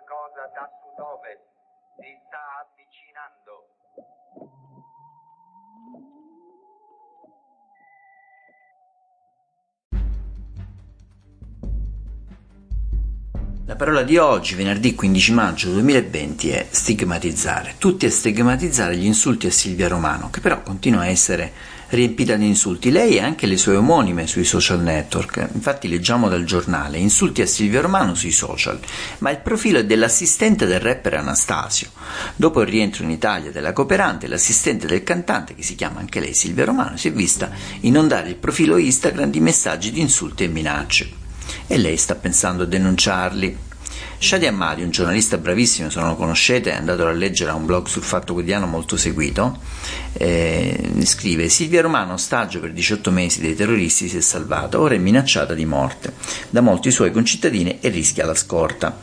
qualcosa da sud-ovest. Si sta avvicinando. La parola di oggi, venerdì 15 maggio 2020, è stigmatizzare. Tutti a stigmatizzare gli insulti a Silvia Romano, che però continua a essere riempita di insulti. Lei e anche le sue omonime sui social network. Infatti leggiamo dal giornale insulti a Silvia Romano sui social, ma il profilo è dell'assistente del rapper Anastasio. Dopo il rientro in Italia della cooperante, l'assistente del cantante, che si chiama anche lei Silvia Romano, si è vista inondare il profilo Instagram di messaggi di insulti e minacce e lei sta pensando a denunciarli. Shadi Ammadi, un giornalista bravissimo, se non lo conoscete, è andato a leggere a un blog sul Fatto Quotidiano molto seguito, eh, scrive Silvia Romano, ostaggio per 18 mesi dei terroristi, si è salvata, ora è minacciata di morte da molti suoi concittadini e rischia la scorta.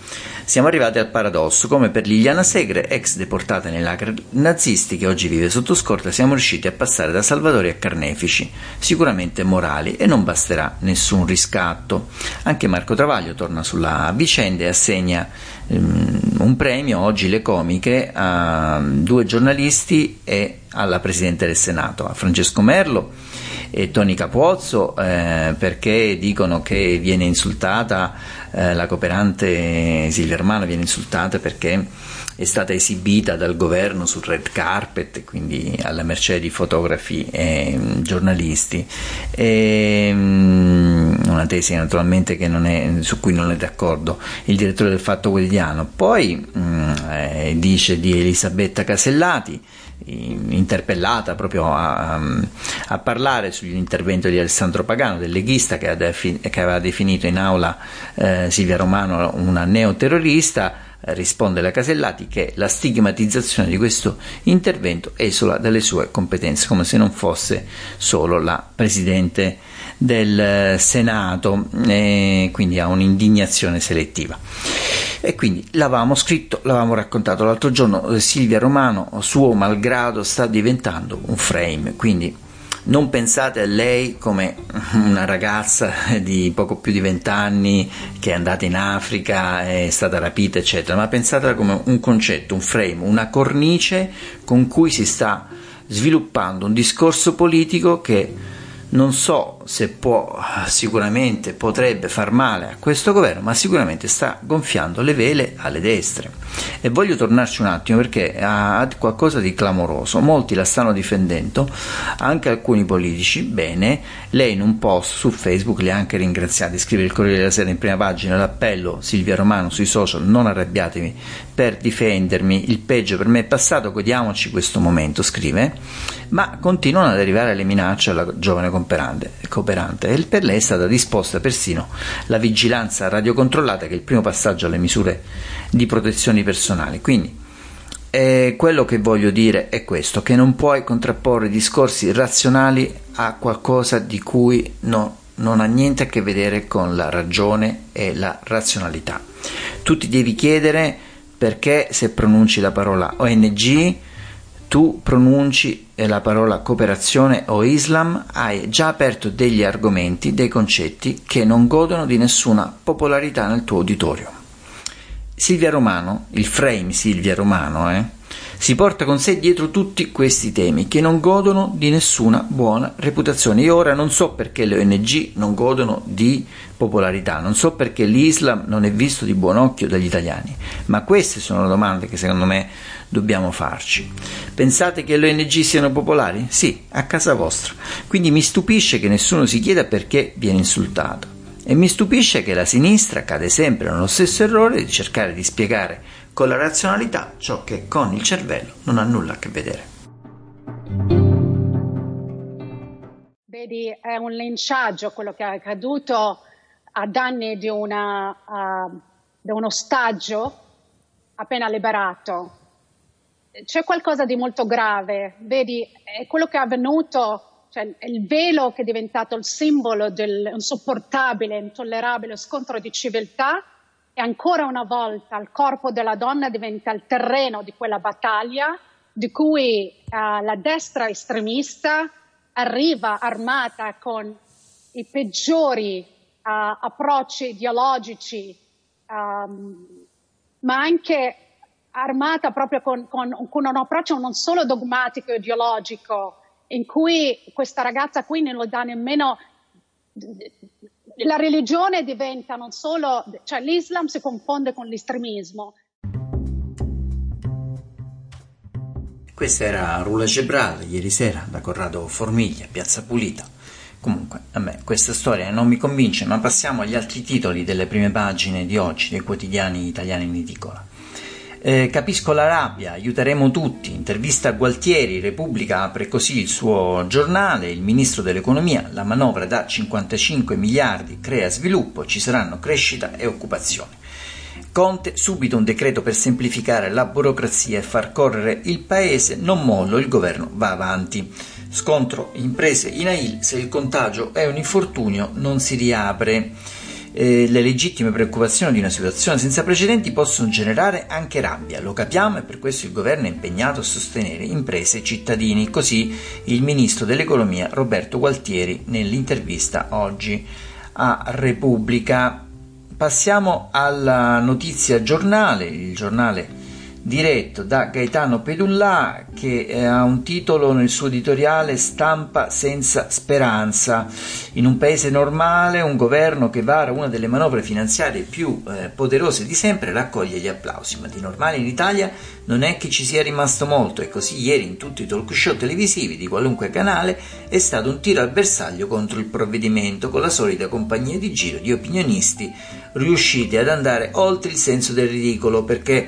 Siamo arrivati al paradosso, come per Liliana Segre, ex deportata nei lager nazisti che oggi vive sotto scorta, siamo riusciti a passare da salvatori a carnefici, sicuramente morali, e non basterà nessun riscatto. Anche Marco Travaglio torna sulla vicenda e assegna um, un premio, oggi le comiche, a due giornalisti e alla Presidente del Senato, a Francesco Merlo e Toni Capuozzo eh, perché dicono che viene insultata eh, la cooperante Silvia Romano viene insultata perché è stata esibita dal governo sul red carpet, quindi alla mercé di fotografi e mm, giornalisti. E, mm, una tesi naturalmente è, su cui non è d'accordo il direttore del Fatto Quotidiano. Poi mm, eh, dice di Elisabetta Casellati interpellata proprio a, a, parlare sull'intervento di Alessandro Pagano, del leghista che, che aveva definito in aula eh, Silvia Romano una neoterrorista, risponde la Casellati che la stigmatizzazione di questo intervento esula dalle sue competenze, come se non fosse solo la Presidente del Senato, e quindi ha un'indignazione selettiva. E quindi l'avevamo scritto, l'avevamo raccontato l'altro giorno, eh, Silvia Romano, suo malgrado, sta diventando un frame, quindi non pensate a lei come una ragazza di poco più di vent'anni che è andata in Africa, è stata rapita, eccetera, ma pensatela come un concetto, un frame, una cornice con cui si sta sviluppando un discorso politico che non so se può, sicuramente potrebbe far male a questo governo, ma sicuramente sta gonfiando le vele alle destre. E voglio tornarci un attimo perché ha qualcosa di clamoroso. Molti la stanno difendendo, anche alcuni politici. Bene, lei in un post su Facebook li ha anche ringraziati. Scrive il Corriere della Sera in prima pagina l'appello Silvia Romano sui social: non arrabbiatevi per difendermi, il peggio per me è passato, godiamoci questo momento. Scrive, ma continuano ad arrivare le minacce alla giovane cooperante e per lei è stata disposta persino la vigilanza radiocontrollata che è il primo passaggio alle misure di protezione personali. Quindi eh, quello che voglio dire è questo, che non puoi contrapporre discorsi razionali a qualcosa di cui no, non ha niente a che vedere con la ragione e la razionalità. Tu ti devi chiedere perché se pronunci la parola ONG tu pronunci la parola cooperazione o Islam, hai già aperto degli argomenti, dei concetti che non godono di nessuna popolarità nel tuo uditorio. Silvia Romano, il frame Silvia Romano, eh, si porta con sé dietro tutti questi temi che non godono di nessuna buona reputazione. Io ora non so perché le ONG non godono di popolarità, non so perché l'Islam non è visto di buon occhio dagli italiani, ma queste sono le domande che secondo me dobbiamo farci. Pensate che le ONG siano popolari? Sì, a casa vostra. Quindi mi stupisce che nessuno si chieda perché viene insultato. E mi stupisce che la sinistra cade sempre nello stesso errore di cercare di spiegare con la razionalità ciò che con il cervello non ha nulla a che vedere. Vedi, è un linciaggio quello che è accaduto a danni di, una, uh, di un ostaggio appena liberato c'è qualcosa di molto grave, vedi, è quello che è avvenuto, cioè il velo che è diventato il simbolo dell'insopportabile, intollerabile scontro di civiltà e ancora una volta il corpo della donna diventa il terreno di quella battaglia di cui uh, la destra estremista arriva armata con i peggiori uh, approcci ideologici um, ma anche armata proprio con, con, con un approccio non solo dogmatico e ideologico, in cui questa ragazza qui non lo dà nemmeno la religione diventa non solo, cioè l'Islam si confonde con l'estremismo. Questa era Rula Gebral ieri sera da Corrado Formiglia, Piazza Pulita. Comunque, a me questa storia non mi convince, ma passiamo agli altri titoli delle prime pagine di oggi dei quotidiani italiani in edicola. Eh, capisco la rabbia, aiuteremo tutti. Intervista a Gualtieri, Repubblica apre così il suo giornale, il ministro dell'economia, la manovra da 55 miliardi crea sviluppo, ci saranno crescita e occupazione. Conte, subito un decreto per semplificare la burocrazia e far correre il paese, non mollo, il governo va avanti. Scontro imprese in AIL, se il contagio è un infortunio non si riapre eh, le legittime preoccupazioni di una situazione senza precedenti possono generare anche rabbia, lo capiamo e per questo il governo è impegnato a sostenere imprese e cittadini, così il ministro dell'economia Roberto Gualtieri nell'intervista oggi a Repubblica. Passiamo alla notizia giornale, il giornale diretto da Gaetano Pedullà che eh, ha un titolo nel suo editoriale Stampa senza speranza. In un paese normale un governo che vara una delle manovre finanziarie più eh, poderose di sempre raccoglie gli applausi, ma di normale in Italia non è che ci sia rimasto molto e così ieri in tutti i talk show televisivi di qualunque canale è stato un tiro al bersaglio contro il provvedimento con la solita compagnia di giro di opinionisti riusciti ad andare oltre il senso del ridicolo perché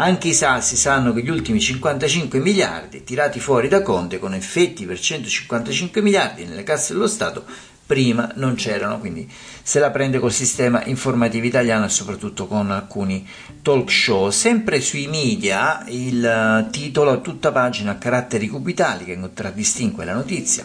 anche i sassi sanno che gli ultimi 55 miliardi tirati fuori da Conte con effetti per 155 miliardi nelle casse dello Stato prima non c'erano, quindi se la prende col sistema informativo italiano e soprattutto con alcuni talk show. Sempre sui media il eh, titolo a tutta pagina a caratteri cubitali che contraddistingue la notizia.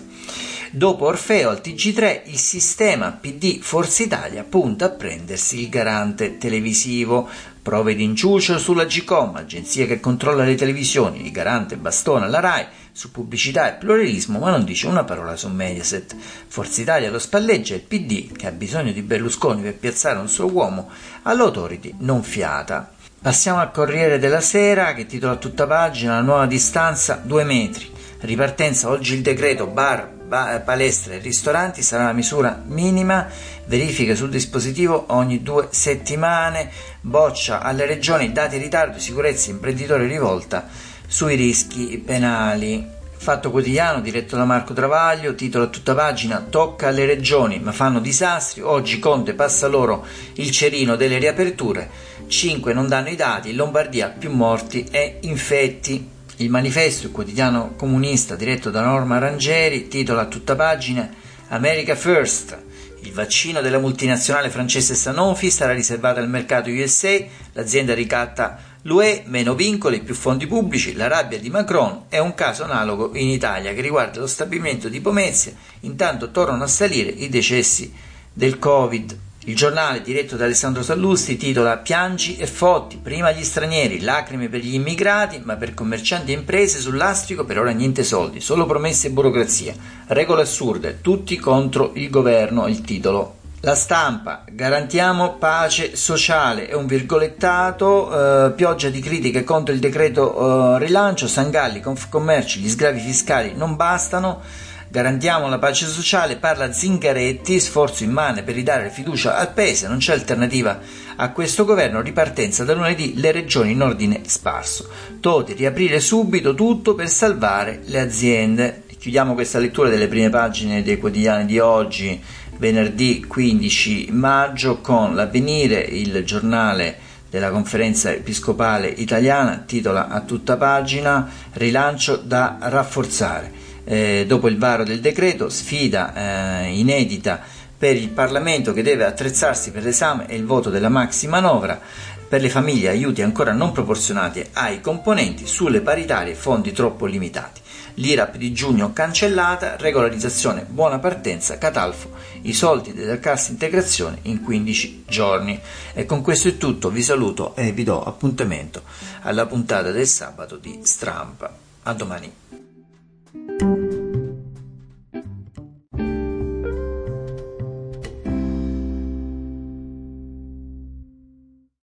Dopo Orfeo al TG3 il sistema PD Forza Italia punta a prendersi il garante televisivo. Prove di inciucio sulla GCOM, agenzia che controlla le televisioni, il garante bastona la RAI su pubblicità e pluralismo, ma non dice una parola su Mediaset. Forza Italia lo spalleggia e il PD, che ha bisogno di Berlusconi per piazzare un suo uomo, all'autority non fiata. Passiamo al Corriere della Sera che titola tutta pagina la nuova distanza 2 metri. Ripartenza oggi il decreto bar, palestre e ristoranti sarà la misura minima, verifiche sul dispositivo ogni due settimane, boccia alle regioni, dati in ritardo, sicurezza, imprenditore rivolta sui rischi penali. Fatto quotidiano diretto da Marco Travaglio, titolo a tutta pagina, tocca alle regioni ma fanno disastri, oggi Conte passa loro il cerino delle riaperture, 5 non danno i dati, Lombardia più morti e infetti. Il manifesto, il quotidiano comunista diretto da Norma Rangeri, titola a tutta pagina America First, il vaccino della multinazionale francese Sanofi sarà riservato al mercato USA, l'azienda ricatta l'UE, meno vincoli, più fondi pubblici, la rabbia di Macron è un caso analogo in Italia che riguarda lo stabilimento di Pomezia, intanto tornano a salire i decessi del Covid. Il giornale, diretto da Alessandro Sallusti, titola Piangi e fotti, prima gli stranieri, lacrime per gli immigrati, ma per commercianti e imprese sull'astrico per ora niente soldi, solo promesse e burocrazia. Regole assurde, tutti contro il governo, il titolo. La stampa, garantiamo pace sociale, è un virgolettato, eh, pioggia di critiche contro il decreto eh, rilancio, Sangalli, Confcommerci, gli sgravi fiscali non bastano, Garantiamo la pace sociale, parla Zingaretti, sforzo immane per ridare fiducia al Paese, non c'è alternativa a questo governo, ripartenza da lunedì le regioni in ordine sparso. Toti, riaprire subito tutto per salvare le aziende. Chiudiamo questa lettura delle prime pagine dei quotidiani di oggi, venerdì 15 maggio, con l'avvenire, il giornale della conferenza episcopale italiana, titola a tutta pagina Rilancio da rafforzare eh, dopo il varo del decreto, sfida eh, inedita per il Parlamento che deve attrezzarsi per l'esame e il voto della maxi manovra, per le famiglie aiuti ancora non proporzionati ai componenti, sulle paritarie fondi troppo limitati. L'IRAP di giugno cancellata, regolarizzazione buona partenza, Catalfo, i soldi della cassa integrazione in 15 giorni. E con questo è tutto, vi saluto e vi do appuntamento alla puntata del sabato di Strampa. A domani.